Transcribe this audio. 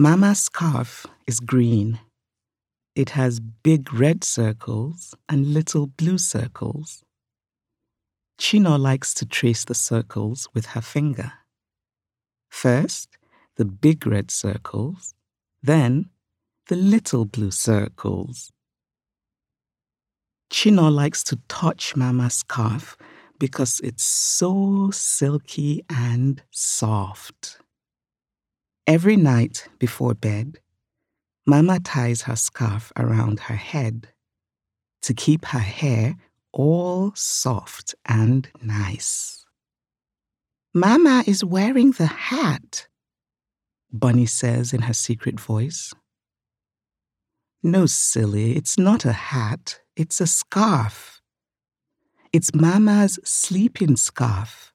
Mama's scarf is green. It has big red circles and little blue circles. Chino likes to trace the circles with her finger. First, the big red circles, then the little blue circles. Chino likes to touch Mama's scarf because it's so silky and soft. Every night before bed, Mama ties her scarf around her head to keep her hair all soft and nice. Mama is wearing the hat, Bunny says in her secret voice. No, silly, it's not a hat, it's a scarf. It's Mama's sleeping scarf.